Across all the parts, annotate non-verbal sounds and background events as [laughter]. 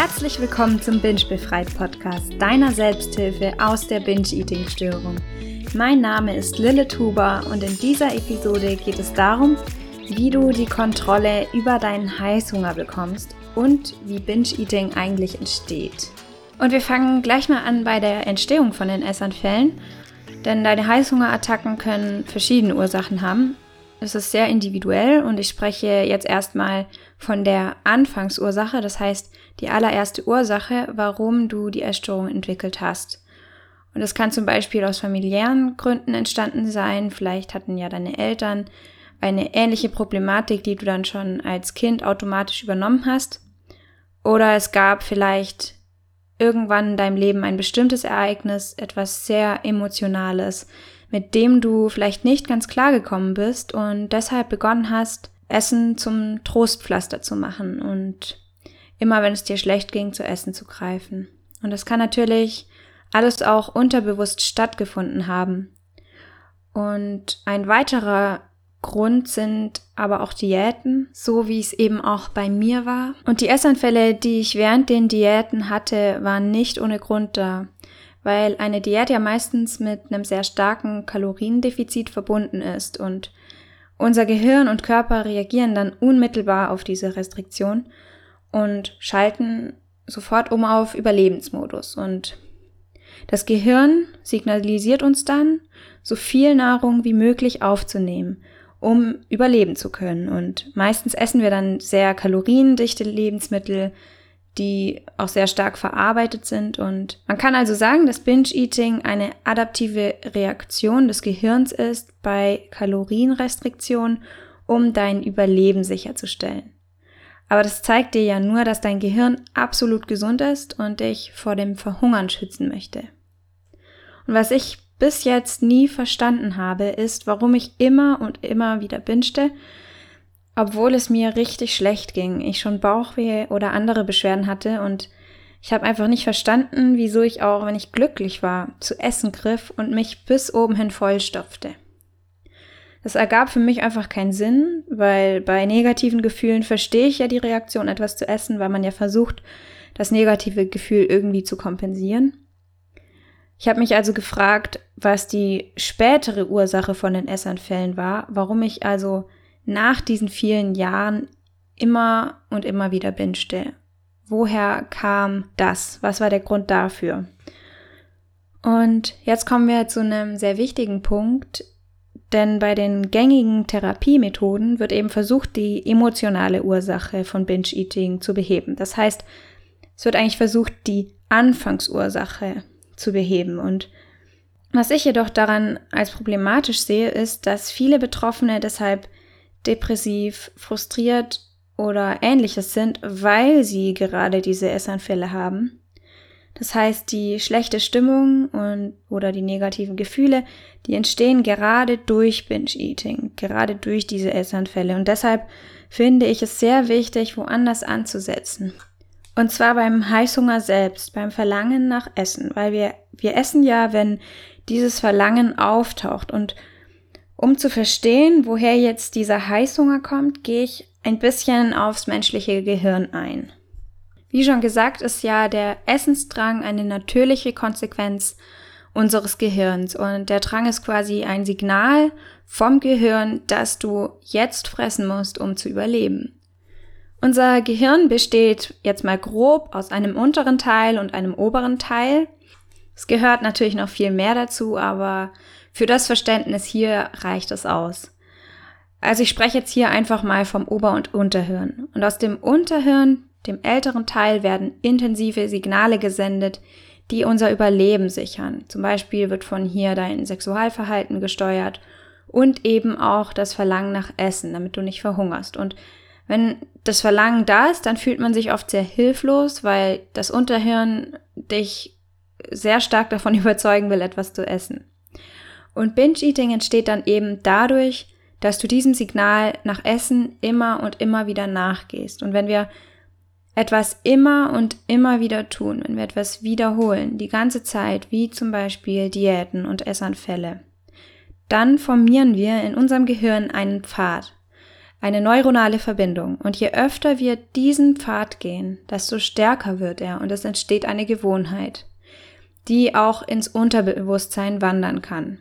Herzlich willkommen zum Binge Befreit Podcast, deiner Selbsthilfe aus der Binge-Eating-Störung. Mein Name ist Lille Tuber und in dieser Episode geht es darum, wie du die Kontrolle über deinen Heißhunger bekommst und wie Binge-Eating eigentlich entsteht. Und wir fangen gleich mal an bei der Entstehung von den Essanfällen, denn deine Heißhungerattacken können verschiedene Ursachen haben es ist sehr individuell und ich spreche jetzt erstmal von der Anfangsursache, das heißt die allererste Ursache, warum du die Essstörung entwickelt hast. Und das kann zum Beispiel aus familiären Gründen entstanden sein. Vielleicht hatten ja deine Eltern eine ähnliche Problematik, die du dann schon als Kind automatisch übernommen hast. Oder es gab vielleicht irgendwann in deinem Leben ein bestimmtes Ereignis, etwas sehr Emotionales, mit dem du vielleicht nicht ganz klar gekommen bist und deshalb begonnen hast, Essen zum Trostpflaster zu machen und immer wenn es dir schlecht ging, zu essen zu greifen. Und das kann natürlich alles auch unterbewusst stattgefunden haben. Und ein weiterer Grund sind aber auch Diäten, so wie es eben auch bei mir war. Und die Essanfälle, die ich während den Diäten hatte, waren nicht ohne Grund da weil eine Diät ja meistens mit einem sehr starken Kaloriendefizit verbunden ist und unser Gehirn und Körper reagieren dann unmittelbar auf diese Restriktion und schalten sofort um auf Überlebensmodus. Und das Gehirn signalisiert uns dann, so viel Nahrung wie möglich aufzunehmen, um überleben zu können. Und meistens essen wir dann sehr kaloriendichte Lebensmittel, die auch sehr stark verarbeitet sind. Und man kann also sagen, dass Binge-Eating eine adaptive Reaktion des Gehirns ist bei Kalorienrestriktion, um dein Überleben sicherzustellen. Aber das zeigt dir ja nur, dass dein Gehirn absolut gesund ist und dich vor dem Verhungern schützen möchte. Und was ich bis jetzt nie verstanden habe, ist, warum ich immer und immer wieder bingte, obwohl es mir richtig schlecht ging, ich schon Bauchweh oder andere Beschwerden hatte und ich habe einfach nicht verstanden, wieso ich auch, wenn ich glücklich war, zu essen griff und mich bis oben hin vollstopfte. Das ergab für mich einfach keinen Sinn, weil bei negativen Gefühlen verstehe ich ja die Reaktion, etwas zu essen, weil man ja versucht, das negative Gefühl irgendwie zu kompensieren. Ich habe mich also gefragt, was die spätere Ursache von den Essanfällen war, warum ich also nach diesen vielen Jahren immer und immer wieder bingte. Woher kam das? Was war der Grund dafür? Und jetzt kommen wir zu einem sehr wichtigen Punkt, denn bei den gängigen Therapiemethoden wird eben versucht, die emotionale Ursache von Binge-Eating zu beheben. Das heißt, es wird eigentlich versucht, die Anfangsursache zu beheben. Und was ich jedoch daran als problematisch sehe, ist, dass viele Betroffene deshalb depressiv, frustriert oder ähnliches sind, weil sie gerade diese Essanfälle haben. Das heißt, die schlechte Stimmung und oder die negativen Gefühle, die entstehen gerade durch Binge-Eating, gerade durch diese Essanfälle. Und deshalb finde ich es sehr wichtig, woanders anzusetzen. Und zwar beim Heißhunger selbst, beim Verlangen nach Essen, weil wir, wir essen ja, wenn dieses Verlangen auftaucht und um zu verstehen, woher jetzt dieser Heißhunger kommt, gehe ich ein bisschen aufs menschliche Gehirn ein. Wie schon gesagt, ist ja der Essensdrang eine natürliche Konsequenz unseres Gehirns und der Drang ist quasi ein Signal vom Gehirn, dass du jetzt fressen musst, um zu überleben. Unser Gehirn besteht jetzt mal grob aus einem unteren Teil und einem oberen Teil. Es gehört natürlich noch viel mehr dazu, aber für das Verständnis hier reicht es aus. Also ich spreche jetzt hier einfach mal vom Ober- und Unterhirn. Und aus dem Unterhirn, dem älteren Teil, werden intensive Signale gesendet, die unser Überleben sichern. Zum Beispiel wird von hier dein Sexualverhalten gesteuert und eben auch das Verlangen nach Essen, damit du nicht verhungerst. Und wenn das Verlangen da ist, dann fühlt man sich oft sehr hilflos, weil das Unterhirn dich sehr stark davon [laughs] überzeugen will, etwas zu essen. Und Binge-Eating entsteht dann eben dadurch, dass du diesem Signal nach Essen immer und immer wieder nachgehst. Und wenn wir etwas immer und immer wieder tun, wenn wir etwas wiederholen, die ganze Zeit, wie zum Beispiel Diäten und Essanfälle, dann formieren wir in unserem Gehirn einen Pfad. eine neuronale Verbindung. Und je öfter wir diesen Pfad gehen, desto stärker wird er und es entsteht eine Gewohnheit, die auch ins Unterbewusstsein wandern kann.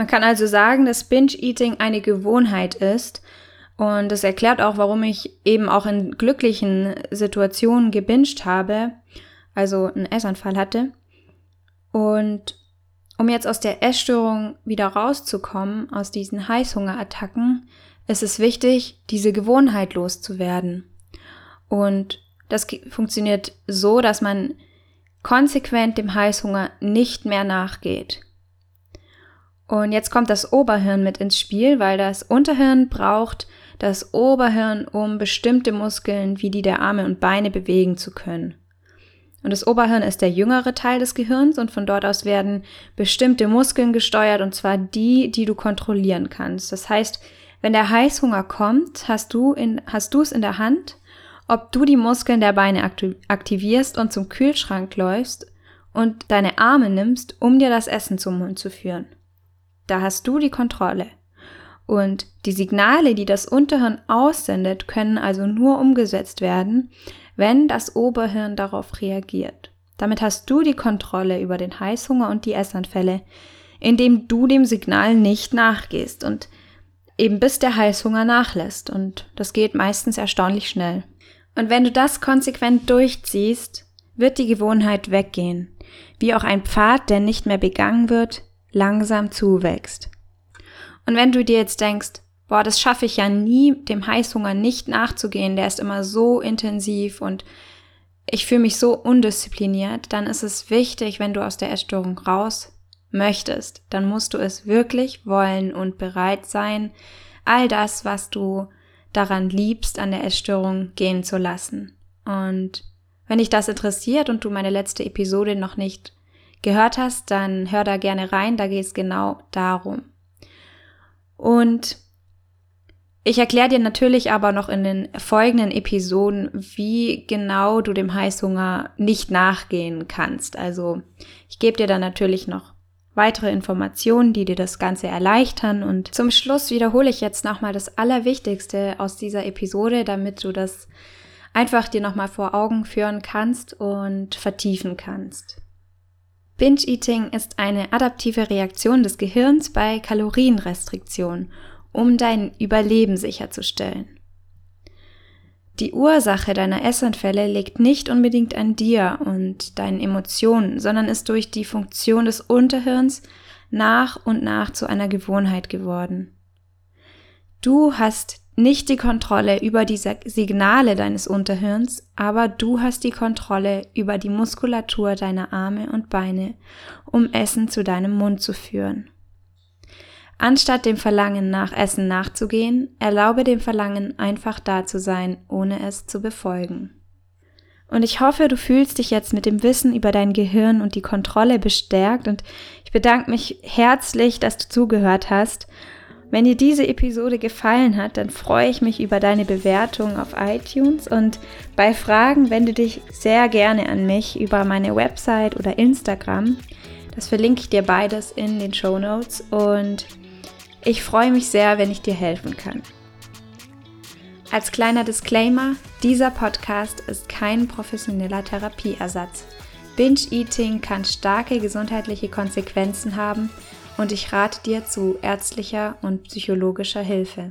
Man kann also sagen, dass Binge-Eating eine Gewohnheit ist und das erklärt auch, warum ich eben auch in glücklichen Situationen gebinged habe, also einen Essanfall hatte. Und um jetzt aus der Essstörung wieder rauszukommen, aus diesen Heißhungerattacken, ist es wichtig, diese Gewohnheit loszuwerden. Und das funktioniert so, dass man konsequent dem Heißhunger nicht mehr nachgeht. Und jetzt kommt das Oberhirn mit ins Spiel, weil das Unterhirn braucht das Oberhirn, um bestimmte Muskeln wie die der Arme und Beine bewegen zu können. Und das Oberhirn ist der jüngere Teil des Gehirns und von dort aus werden bestimmte Muskeln gesteuert und zwar die, die du kontrollieren kannst. Das heißt, wenn der Heißhunger kommt, hast du in, hast du es in der Hand, ob du die Muskeln der Beine aktivierst und zum Kühlschrank läufst und deine Arme nimmst, um dir das Essen zum Mund zu führen. Da hast du die Kontrolle. Und die Signale, die das Unterhirn aussendet, können also nur umgesetzt werden, wenn das Oberhirn darauf reagiert. Damit hast du die Kontrolle über den Heißhunger und die Essanfälle, indem du dem Signal nicht nachgehst und eben bis der Heißhunger nachlässt. Und das geht meistens erstaunlich schnell. Und wenn du das konsequent durchziehst, wird die Gewohnheit weggehen, wie auch ein Pfad, der nicht mehr begangen wird, langsam zuwächst. Und wenn du dir jetzt denkst, boah, das schaffe ich ja nie, dem Heißhunger nicht nachzugehen, der ist immer so intensiv und ich fühle mich so undiszipliniert, dann ist es wichtig, wenn du aus der Essstörung raus möchtest, dann musst du es wirklich wollen und bereit sein, all das, was du daran liebst, an der Essstörung gehen zu lassen. Und wenn dich das interessiert und du meine letzte Episode noch nicht gehört hast, dann hör da gerne rein, da geht es genau darum. Und ich erkläre dir natürlich aber noch in den folgenden Episoden, wie genau du dem Heißhunger nicht nachgehen kannst. Also ich gebe dir dann natürlich noch weitere Informationen, die dir das Ganze erleichtern. Und zum Schluss wiederhole ich jetzt nochmal das Allerwichtigste aus dieser Episode, damit du das einfach dir nochmal vor Augen führen kannst und vertiefen kannst. Binge-Eating ist eine adaptive Reaktion des Gehirns bei Kalorienrestriktion, um dein Überleben sicherzustellen. Die Ursache deiner Essanfälle liegt nicht unbedingt an dir und deinen Emotionen, sondern ist durch die Funktion des Unterhirns nach und nach zu einer Gewohnheit geworden. Du hast nicht die Kontrolle über die Signale deines Unterhirns, aber du hast die Kontrolle über die Muskulatur deiner Arme und Beine, um Essen zu deinem Mund zu führen. Anstatt dem Verlangen nach Essen nachzugehen, erlaube dem Verlangen einfach da zu sein, ohne es zu befolgen. Und ich hoffe, du fühlst dich jetzt mit dem Wissen über dein Gehirn und die Kontrolle bestärkt und ich bedanke mich herzlich, dass du zugehört hast wenn dir diese Episode gefallen hat, dann freue ich mich über deine Bewertung auf iTunes und bei Fragen wende dich sehr gerne an mich über meine Website oder Instagram. Das verlinke ich dir beides in den Show Notes und ich freue mich sehr, wenn ich dir helfen kann. Als kleiner Disclaimer, dieser Podcast ist kein professioneller Therapieersatz. Binge-Eating kann starke gesundheitliche Konsequenzen haben und ich rate dir zu ärztlicher und psychologischer Hilfe.